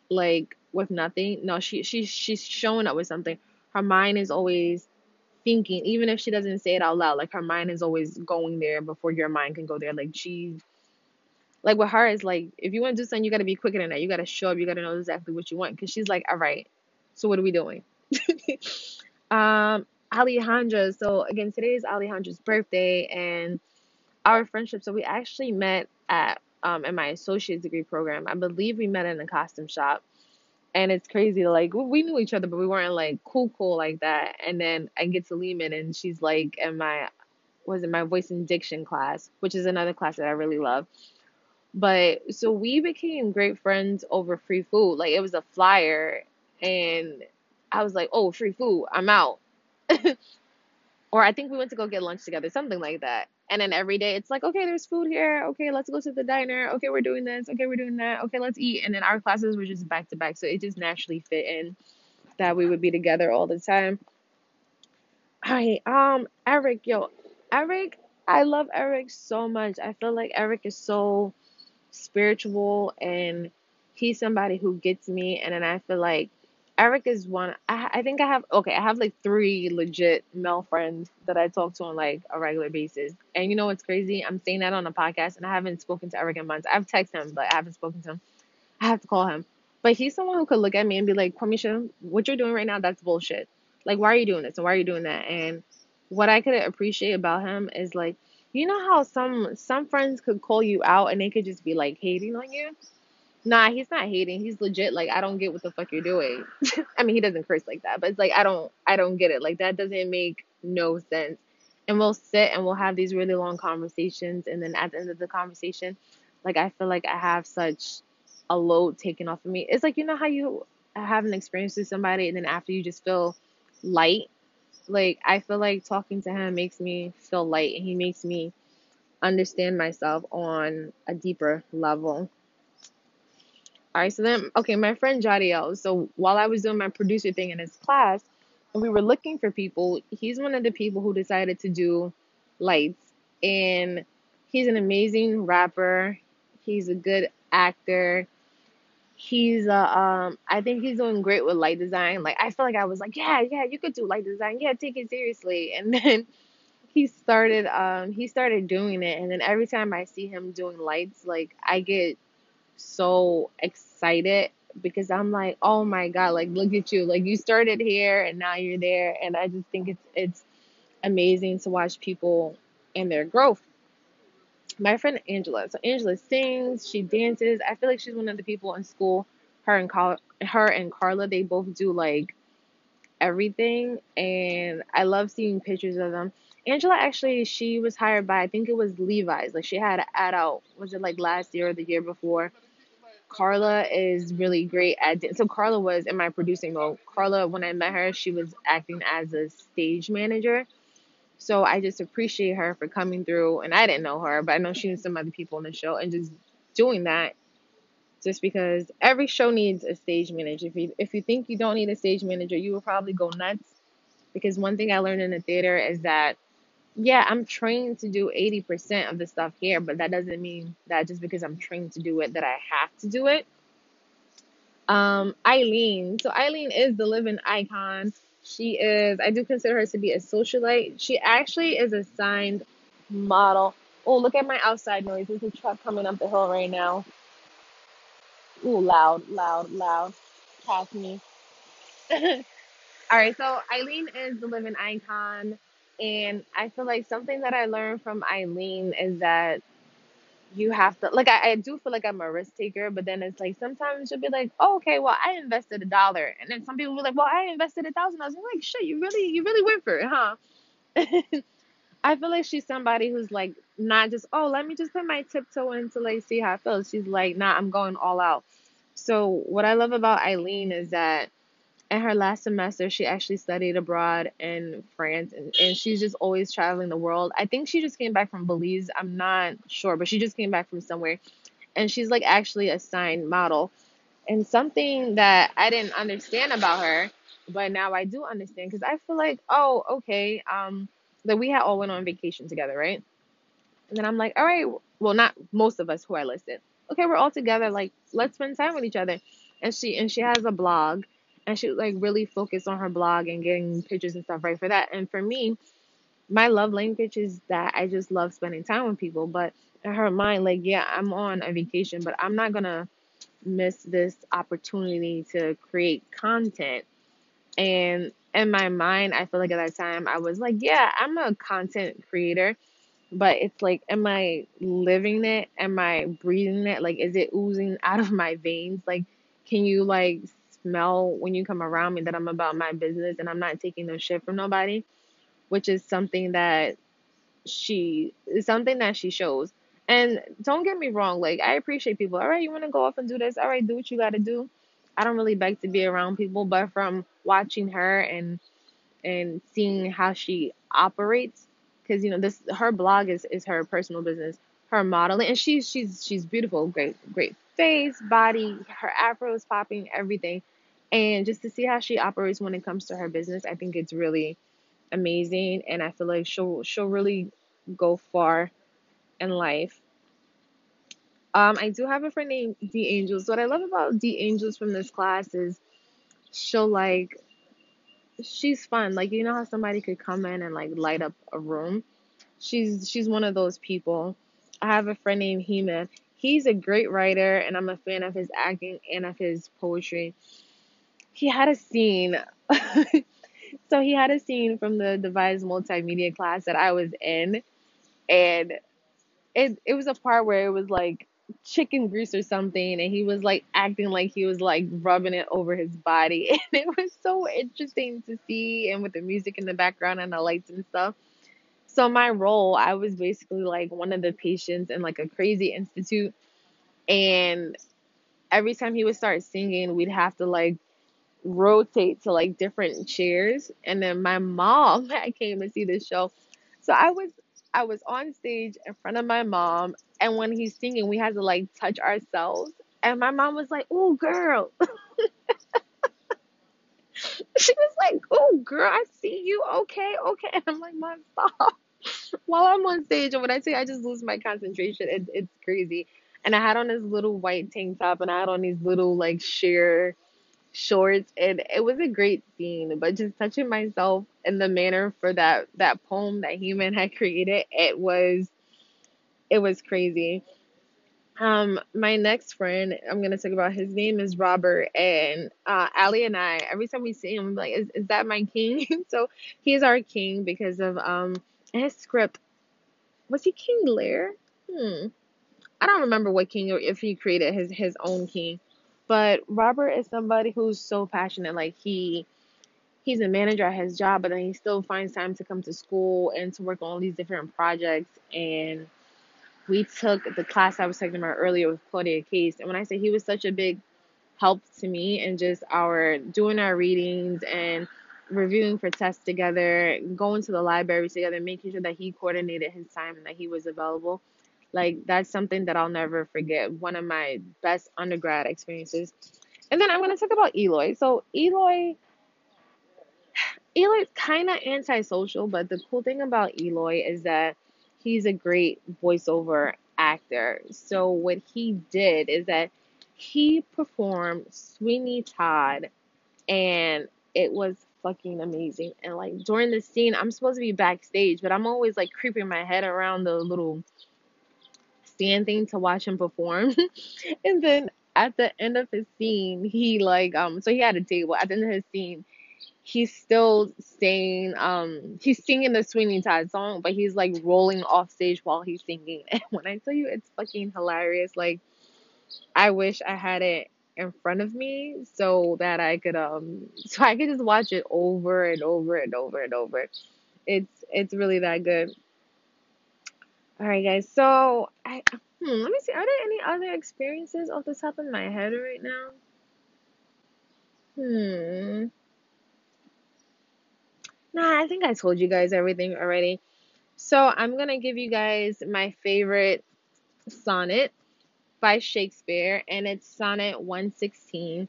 like with nothing. No, she she she's showing up with something. Her mind is always thinking, even if she doesn't say it out loud. Like her mind is always going there before your mind can go there. Like she, like with her is like if you want to do something, you got to be quicker than that. You got to show up. You got to know exactly what you want. Because she's like, all right, so what are we doing? Um, Alejandra. So again, today is Alejandra's birthday, and our friendship. So we actually met at um in my associate degree program. I believe we met in a costume shop, and it's crazy. Like we we knew each other, but we weren't like cool, cool like that. And then I get to Lehman, and she's like in my was in my voice and diction class, which is another class that I really love. But so we became great friends over free food. Like it was a flyer, and I was like, "Oh, free food, I'm out." Or I think we went to go get lunch together, something like that. And then every day it's like, okay, there's food here. Okay, let's go to the diner. Okay, we're doing this. Okay, we're doing that. Okay, let's eat. And then our classes were just back to back. So it just naturally fit in that we would be together all the time. Hi, um, Eric, yo, Eric, I love Eric so much. I feel like Eric is so spiritual and he's somebody who gets me and then I feel like Eric is one I I think I have okay, I have like three legit male friends that I talk to on like a regular basis. And you know what's crazy? I'm saying that on a podcast and I haven't spoken to Eric in months. I've texted him, but I haven't spoken to him. I have to call him. But he's someone who could look at me and be like, Quameisha, what you're doing right now, that's bullshit. Like, why are you doing this? And why are you doing that? And what I could appreciate about him is like, you know how some some friends could call you out and they could just be like hating on you? Nah, he's not hating. He's legit like, I don't get what the fuck you're doing. I mean, he doesn't curse like that, but it's like I don't I don't get it. Like that doesn't make no sense. And we'll sit and we'll have these really long conversations and then at the end of the conversation, like I feel like I have such a load taken off of me. It's like you know how you have an experience with somebody and then after you just feel light. Like I feel like talking to him makes me feel light and he makes me understand myself on a deeper level. All right, so then, okay, my friend Jadiel. So while I was doing my producer thing in his class, and we were looking for people, he's one of the people who decided to do lights, and he's an amazing rapper. He's a good actor. He's uh, um, I think he's doing great with light design. Like I feel like I was like, yeah, yeah, you could do light design. Yeah, take it seriously. And then he started um he started doing it, and then every time I see him doing lights, like I get so excited because I'm like, oh my God, like look at you. Like you started here and now you're there. And I just think it's it's amazing to watch people and their growth. My friend Angela. So Angela sings, she dances. I feel like she's one of the people in school, her and her and Carla, they both do like everything and I love seeing pictures of them. Angela actually she was hired by I think it was Levi's. Like she had an ad out, was it like last year or the year before? Carla is really great at so Carla was in my producing role. Carla, when I met her, she was acting as a stage manager. So I just appreciate her for coming through and I didn't know her, but I know she knew some other people in the show and just doing that just because every show needs a stage manager. If you if you think you don't need a stage manager, you will probably go nuts. Because one thing I learned in the theater is that yeah, I'm trained to do 80% of the stuff here, but that doesn't mean that just because I'm trained to do it that I have to do it. Um, Eileen. So Eileen is the living icon. She is, I do consider her to be a socialite. She actually is a signed model. Oh, look at my outside noise. There's a truck coming up the hill right now. Ooh, loud, loud, loud. Pass me. All right, so Eileen is the living icon. And I feel like something that I learned from Eileen is that you have to like I, I do feel like I'm a risk taker, but then it's like sometimes she'll be like, oh, okay, well I invested a dollar, and then some people will be like, well I invested a thousand dollars. I'm like, shit, you really you really went for it, huh? I feel like she's somebody who's like not just oh let me just put my tiptoe in to like see how it feels. She's like, nah, I'm going all out. So what I love about Eileen is that in her last semester she actually studied abroad in France and, and she's just always traveling the world. I think she just came back from Belize. I'm not sure, but she just came back from somewhere. And she's like actually a signed model. And something that I didn't understand about her, but now I do understand because I feel like, oh, okay, um, that we had all went on vacation together, right? And then I'm like, all right, well, not most of us who I listed. Okay, we're all together. Like, let's spend time with each other. And she and she has a blog, and she like really focused on her blog and getting pictures and stuff right for that. And for me, my love language is that I just love spending time with people. But in her mind, like, yeah, I'm on a vacation, but I'm not gonna miss this opportunity to create content. And in my mind, I feel like at that time I was like, yeah, I'm a content creator, but it's like, am I living it? Am I breathing it? Like, is it oozing out of my veins? Like, can you like smell when you come around me that I'm about my business and I'm not taking no shit from nobody? Which is something that she is something that she shows. And don't get me wrong, like I appreciate people. All right, you want to go off and do this? All right, do what you got to do. I don't really beg to be around people, but from watching her and and seeing how she operates because you know this her blog is is her personal business her modeling and she's she's she's beautiful great great face body her afro is popping everything and just to see how she operates when it comes to her business i think it's really amazing and i feel like she'll she'll really go far in life um i do have a friend named d angels what i love about d angels from this class is she'll like she's fun. Like you know how somebody could come in and like light up a room. She's she's one of those people. I have a friend named Heman. He's a great writer, and I'm a fan of his acting and of his poetry. He had a scene. so he had a scene from the devised multimedia class that I was in, and it it was a part where it was like chicken grease or something and he was like acting like he was like rubbing it over his body and it was so interesting to see and with the music in the background and the lights and stuff so my role i was basically like one of the patients in like a crazy institute and every time he would start singing we'd have to like rotate to like different chairs. And then my mom had came to see the show. So i was i was on stage in front of my mom. And when he's singing we had to like touch ourselves. And my mom was like oh girl. She was like oh girl i see you. Okay okay. And i'm like mom stop while i'm on stage and when i say i just lose my concentration it, it's crazy. And i had on this little white tank top and i had on these little like sheer shorts and it was a great scene but just touching myself in the manner for that that poem that Heman had created it was it was crazy. Um my next friend i'm gonna talk about his name is robert and uh ali and i every time we see him I'm like is, is that my king? So he's our king because of um his script. Was he king lear? Hmm. I don't remember what king or if he created his his own king but robert is somebody who's so passionate like he he's a manager at his job, but then he still finds time to come to school and to work on all these different projects. And we took the class I was talking about earlier with Claudia Case. And when I say he was such a big help to me and just our doing our readings and reviewing for tests together, going to the library together, making sure that he coordinated his time and that he was available. Like that's something that I'll never forget. One of my best undergrad experiences. And then I'm gonna talk about Eloy. So Eloy Eloy's kind of antisocial, but the cool thing about Eloy is that he's a great voiceover actor. So what he did is that he performed Sweeney Todd and it was fucking amazing. And like during the scene, I'm supposed to be backstage, but I'm always like creeping my head around the little stand thing to watch him perform. and then at the end of his scene, he like um so he had a table. At the end of his scene, he's still saying um he's singing the Sweeney Todd song, but he's like rolling off stage while he's singing. And when I tell you it's fucking hilarious, like I wish I had it in front of me so that I could um so I could just watch it over and over and over and over. It's it's really that good. All right, guys. So I hmm, let me see. Are there any other experiences off the top of my head right now? Hmm. Nah, I think I told you guys everything already. So I'm gonna give you guys my favorite sonnet by Shakespeare, and it's Sonnet 116.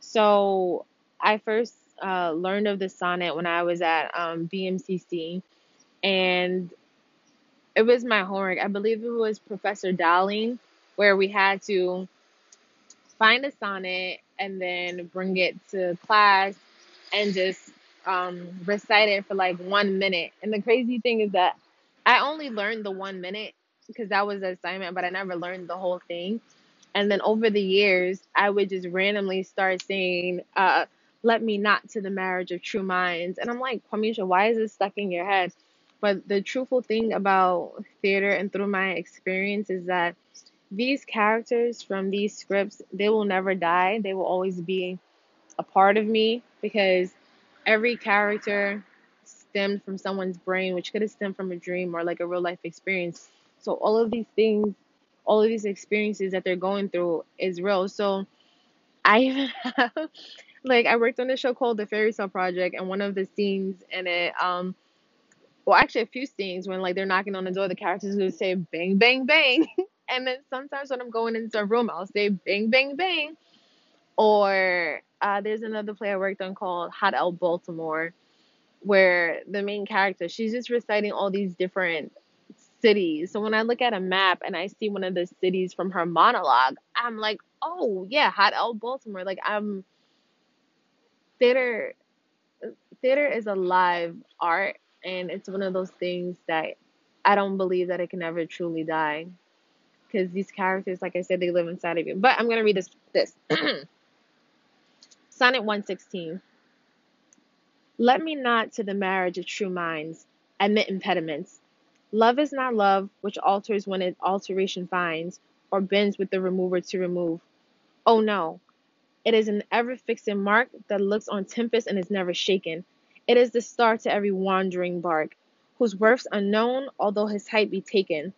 So I first uh, learned of the sonnet when I was at um, BMCC, and it was my homework. I believe it was Professor Dowling, where we had to find a sonnet and then bring it to class and just um, recite it for like one minute. And the crazy thing is that I only learned the one minute because that was the assignment, but I never learned the whole thing. And then over the years, I would just randomly start saying, uh, let me not to the marriage of true minds. And I'm like, Quameisha, why is this stuck in your head? But the truthful thing about theater and through my experience is that these characters from these scripts, they will never die. They will always be a part of me because every character stemmed from someone's brain, which could have stemmed from a dream or like a real life experience. So all of these things, all of these experiences that they're going through is real. So I even have like I worked on a show called The Fairy Tale Project, and one of the scenes in it, um, well, actually a few scenes when like they're knocking on the door, the characters would say bang, bang, bang, and then sometimes when I'm going into a room, I'll say bang, bang, bang, or uh, there's another play I worked on called Hot L Baltimore, where the main character she's just reciting all these different cities. So when I look at a map and I see one of the cities from her monologue, I'm like, oh yeah, Hot L Baltimore. Like I'm theater theater is a live art and it's one of those things that I don't believe that it can ever truly die because these characters like I said they live inside of you. But I'm going to read this this Sonnet 116 Let me not to the marriage of true minds admit impediments. Love is not love which alters when it alteration finds or bends with the remover to remove. Oh no, it is an ever fixing mark that looks on tempest and is never shaken. It is the star to every wandering bark, whose worth's unknown, although his height be taken.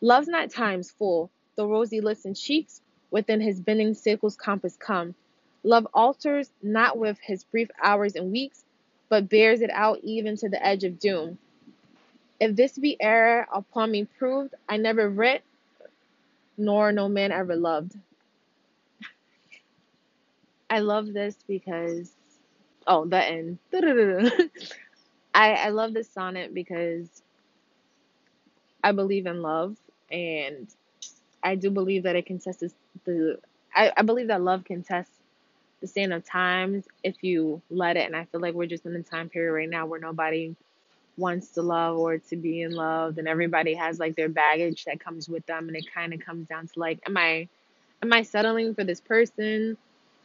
Love's not time's full, though rosy lips and cheeks within his bending circle's compass come. Love alters not with his brief hours and weeks, but bears it out even to the edge of doom. If this be error upon me proved, I never writ, nor no man ever loved. I love this because oh the end. I I love this sonnet because I believe in love and I do believe that it can test the I, I believe that love can test the stand of times if you let it and I feel like we're just in a time period right now where nobody wants to love or to be in love and everybody has like their baggage that comes with them and it kind of comes down to like am I am I settling for this person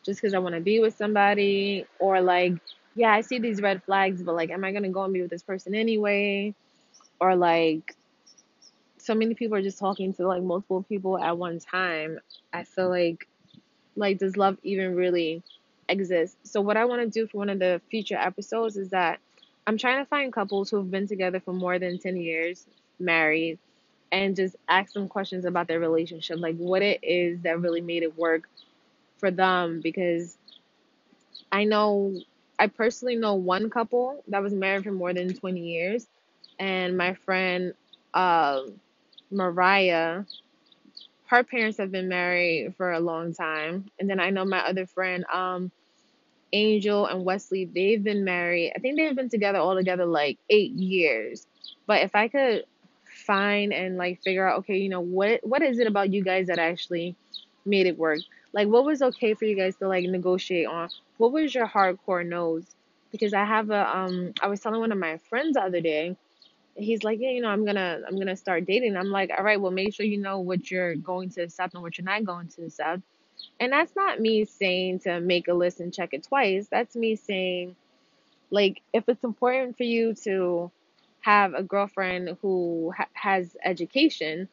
just because I want to be with somebody or like yeah I see these red flags but like am I gonna go and be with this person anyway? Or like so many people are just talking to like multiple people at one time. I feel like like does love even really exist? So what I want to do for one of the future episodes is that I'm trying to find couples who have been together for more than 10 years married and just ask them questions about their relationship like what it is that really made it work for them because I know I personally know one couple that was married for more than 20 years. And my friend uh, Mariah her parents have been married for a long time. And then I know my other friend um Angel and Wesley they've been married. I think they've been together all together like 8 years. But if I could find and like figure out okay you know what what is it about you guys that actually made it work like what was okay for you guys to like negotiate on? What was your hardcore no's? Because i have a um i was telling one of my friends the other day he's like yeah you know i'm gonna i'm gonna start dating. I'm like all right well make sure you know what you're going to accept and what you're not going to accept. And that's not me saying to make a list and check it twice. That's me saying like if it's important for you to have a girlfriend who ha- has education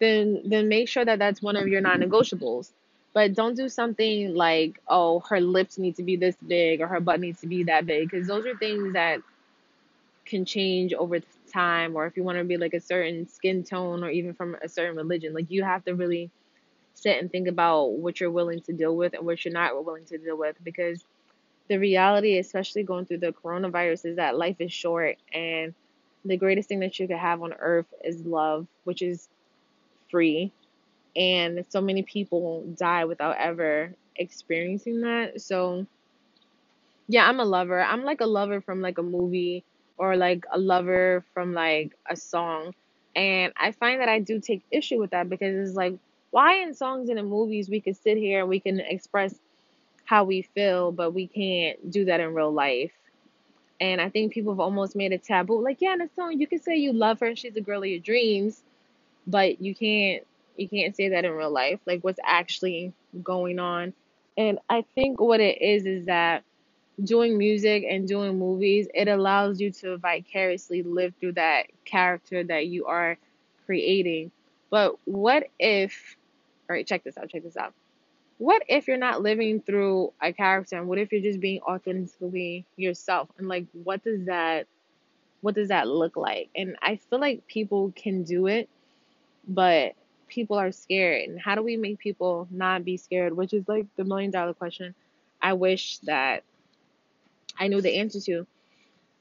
then then make sure that that's one of your non-negotiables. But don't do something like, oh, her lips need to be this big or her butt needs to be that big, because those are things that can change over time. Or if you want to be like a certain skin tone or even from a certain religion, like you have to really sit and think about what you're willing to deal with and what you're not willing to deal with, because the reality, especially going through the coronavirus, is that life is short and the greatest thing that you could have on earth is love, which is free and so many people die without ever experiencing that. So yeah i'm a lover. I'm like a lover from like a movie or like a lover from like a song. And i find that i do take issue with that because it's like why in songs and in movies we can sit here and we can express how we feel but we can't do that in real life? And i think people have almost made it taboo. Like yeah in a song you can say you love her and she's the girl of your dreams but you can't you can't say that in real life like what's actually going on and i think what it is is that doing music and doing movies, it allows you to vicariously live through that character that you are creating. But what if, all right, check this out, check this out. What if you're not living through a character and what if you're just being authentically yourself? And like what does that what does that look like? And I feel like people can do it, but people are scared. And how do we make people not be scared? Which is like the million dollar question. I wish that I knew the answer to.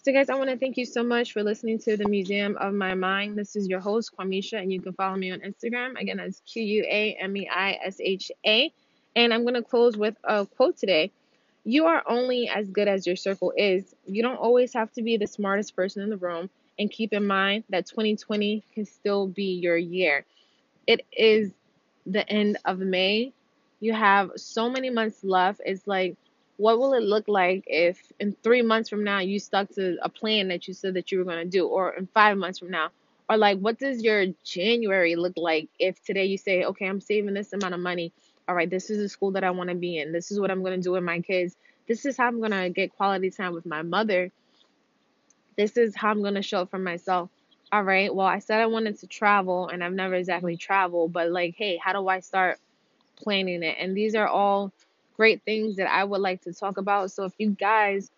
So, guys, I want to thank you so much for listening to the Museum of My Mind. This is your host, Quameisha, and you can follow me on Instagram. Again, that's Q U A M E I S H A. And I'm going to close with a quote today. You are only as good as your circle is. You don't always have to be the smartest person in the room. And keep in mind that 2020 can still be your year. It is the end of May. You have so many months left. It's like, what will it look like if in three months from now you stuck to a plan that you said that you were going to do, or in five months from now? Or like, what does your January look like if today you say, okay, I'm saving this amount of money. All right, this is the school that I want to be in. This is what I'm going to do with my kids. This is how I'm going to get quality time with my mother. This is how I'm going to show up for myself. All right, well, I said I wanted to travel and I've never exactly traveled, but like, hey, how do I start planning it? And these are all great things that I would like to talk about. So if you guys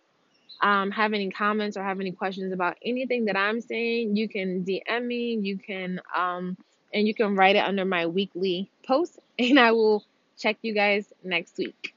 um, have any comments or have any questions about anything that I'm saying, you can DM me, you can um, and you can write it under my weekly post, and I will check you guys next week.